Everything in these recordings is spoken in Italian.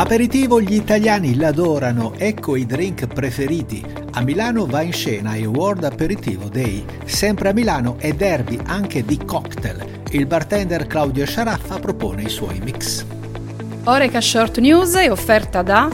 Aperitivo gli italiani l'adorano, ecco i drink preferiti. A Milano va in scena il World Aperitivo Day. Sempre a Milano è derby anche di cocktail. Il bartender Claudio Sciaraffa propone i suoi mix. Oreca Short News è offerta da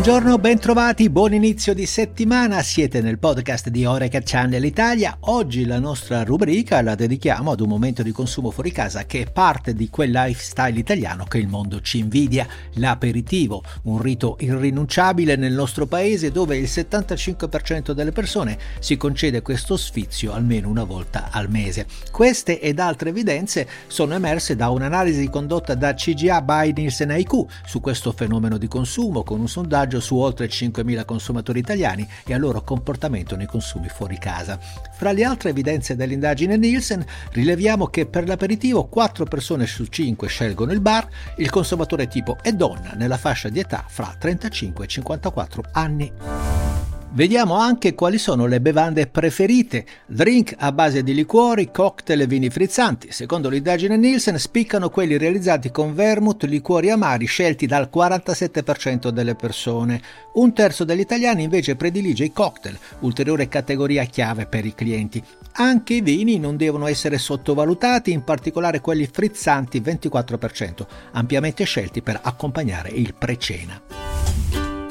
Buongiorno, bentrovati, buon inizio di settimana. Siete nel podcast di Oreca Channel Italia. Oggi la nostra rubrica la dedichiamo ad un momento di consumo fuori casa che è parte di quel lifestyle italiano che il mondo ci invidia, l'aperitivo, un rito irrinunciabile nel nostro paese dove il 75% delle persone si concede questo sfizio almeno una volta al mese. Queste ed altre evidenze sono emerse da un'analisi condotta da CGA by Nielsen IQ su questo fenomeno di consumo con un sondaggio sondaggio su oltre 5.000 consumatori italiani e al loro comportamento nei consumi fuori casa. Fra le altre evidenze dell'indagine Nielsen rileviamo che per l'aperitivo 4 persone su 5 scelgono il bar, il consumatore tipo è donna nella fascia di età fra 35 e 54 anni. Vediamo anche quali sono le bevande preferite. Drink a base di liquori, cocktail e vini frizzanti. Secondo l'indagine Nielsen spiccano quelli realizzati con vermouth, liquori amari scelti dal 47% delle persone. Un terzo degli italiani invece predilige i cocktail, ulteriore categoria chiave per i clienti. Anche i vini non devono essere sottovalutati, in particolare quelli frizzanti 24%, ampiamente scelti per accompagnare il pre-cena.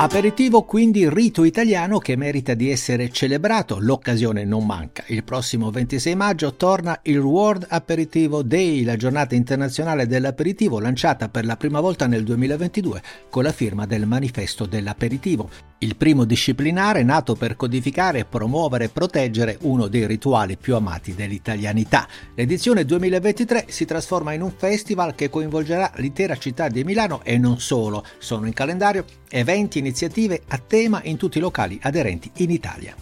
Aperitivo quindi rito italiano che merita di essere celebrato, l'occasione non manca. Il prossimo 26 maggio torna il World Aperitivo Day, la giornata internazionale dell'aperitivo lanciata per la prima volta nel 2022 con la firma del Manifesto dell'Aperitivo, il primo disciplinare nato per codificare, promuovere e proteggere uno dei rituali più amati dell'italianità. L'edizione 2023 si trasforma in un festival che coinvolgerà l'intera città di Milano e non solo. Sono in calendario eventi e iniziative a tema in tutti i locali aderenti in Italia.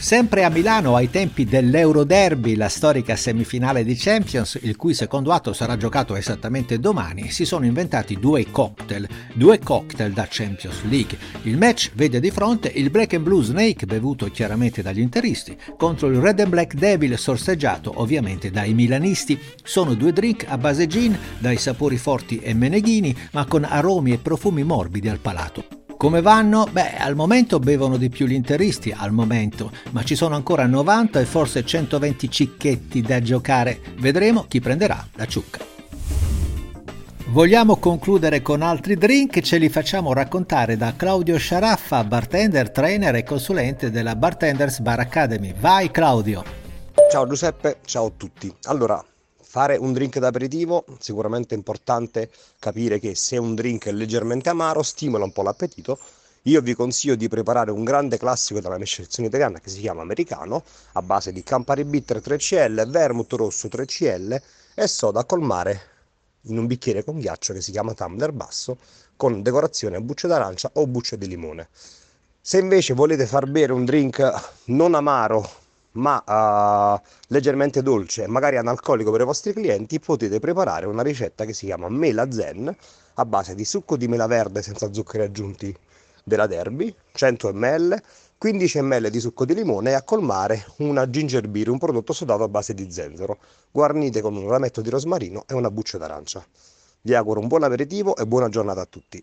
Sempre a Milano, ai tempi dell'Euroderby, la storica semifinale di Champions, il cui secondo atto sarà giocato esattamente domani, si sono inventati due cocktail, due cocktail da Champions League. Il match vede di fronte il Black and Blue Snake, bevuto chiaramente dagli interisti, contro il Red and Black Devil, sorseggiato ovviamente dai milanisti. Sono due drink a base gin, dai sapori forti e meneghini, ma con aromi e profumi morbidi al palato. Come vanno? Beh, al momento bevono di più gli interisti, al momento, ma ci sono ancora 90 e forse 120 cicchetti da giocare. Vedremo chi prenderà la ciucca. Vogliamo concludere con altri drink, ce li facciamo raccontare da Claudio Sciaraffa, bartender, trainer e consulente della Bartenders Bar Academy. Vai Claudio! Ciao Giuseppe, ciao a tutti. Allora, Fare un drink d'aperitivo, sicuramente è importante capire che se un drink è leggermente amaro stimola un po' l'appetito. Io vi consiglio di preparare un grande classico della mia selezione italiana che si chiama americano, a base di Campari Bitter 3CL, vermouth rosso 3CL e soda col mare in un bicchiere con ghiaccio che si chiama tumbler basso con decorazione a bucce d'arancia o bucce di limone. Se invece volete far bere un drink non amaro ma uh, leggermente dolce, magari analcolico per i vostri clienti, potete preparare una ricetta che si chiama Mela Zen a base di succo di mela verde senza zuccheri aggiunti della Derby, 100 ml, 15 ml di succo di limone e a colmare una ginger beer, un prodotto sodato a base di zenzero, guarnite con un rametto di rosmarino e una buccia d'arancia. Vi auguro un buon aperitivo e buona giornata a tutti.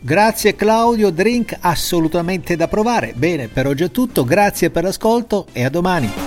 Grazie Claudio, drink assolutamente da provare. Bene, per oggi è tutto, grazie per l'ascolto e a domani.